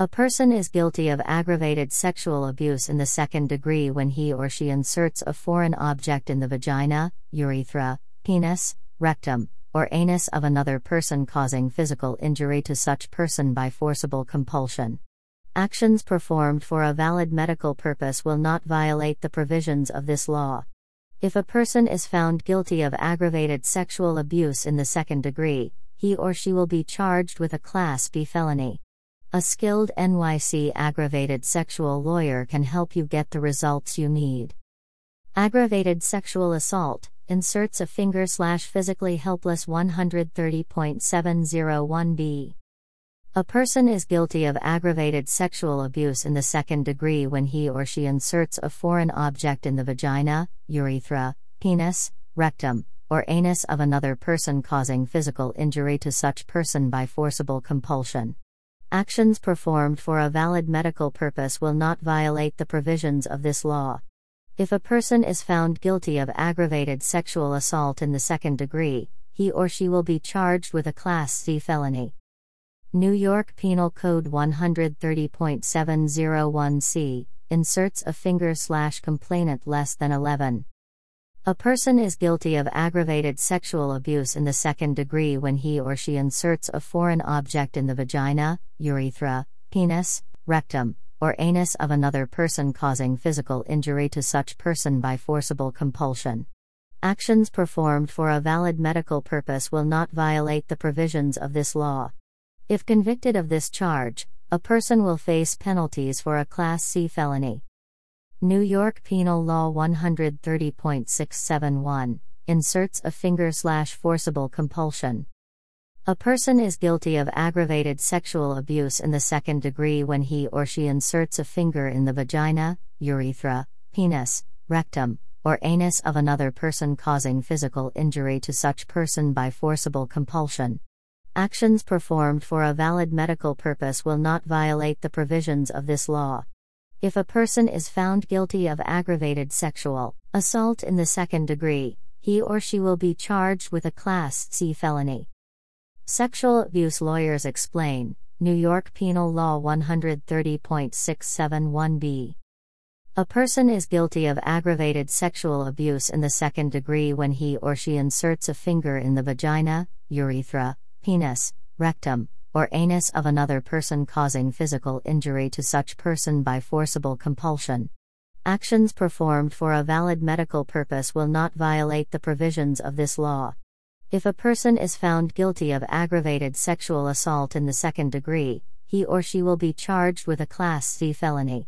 A person is guilty of aggravated sexual abuse in the second degree when he or she inserts a foreign object in the vagina, urethra, penis, rectum, or anus of another person causing physical injury to such person by forcible compulsion. Actions performed for a valid medical purpose will not violate the provisions of this law. If a person is found guilty of aggravated sexual abuse in the second degree, he or she will be charged with a Class B felony. A skilled NYC aggravated sexual lawyer can help you get the results you need. Aggravated sexual assault inserts a finger slash physically helpless 130.701b. A person is guilty of aggravated sexual abuse in the second degree when he or she inserts a foreign object in the vagina, urethra, penis, rectum, or anus of another person causing physical injury to such person by forcible compulsion. Actions performed for a valid medical purpose will not violate the provisions of this law. If a person is found guilty of aggravated sexual assault in the second degree, he or she will be charged with a Class C felony. New York Penal Code 130.701c inserts a finger slash complainant less than 11. A person is guilty of aggravated sexual abuse in the second degree when he or she inserts a foreign object in the vagina, urethra, penis, rectum, or anus of another person causing physical injury to such person by forcible compulsion. Actions performed for a valid medical purpose will not violate the provisions of this law. If convicted of this charge, a person will face penalties for a Class C felony. New York Penal Law 130.671 inserts a finger slash forcible compulsion. A person is guilty of aggravated sexual abuse in the second degree when he or she inserts a finger in the vagina, urethra, penis, rectum, or anus of another person causing physical injury to such person by forcible compulsion. Actions performed for a valid medical purpose will not violate the provisions of this law. If a person is found guilty of aggravated sexual assault in the second degree, he or she will be charged with a Class C felony. Sexual abuse lawyers explain New York Penal Law 130.671b. A person is guilty of aggravated sexual abuse in the second degree when he or she inserts a finger in the vagina, urethra, penis, rectum, or anus of another person causing physical injury to such person by forcible compulsion. Actions performed for a valid medical purpose will not violate the provisions of this law. If a person is found guilty of aggravated sexual assault in the second degree, he or she will be charged with a Class C felony.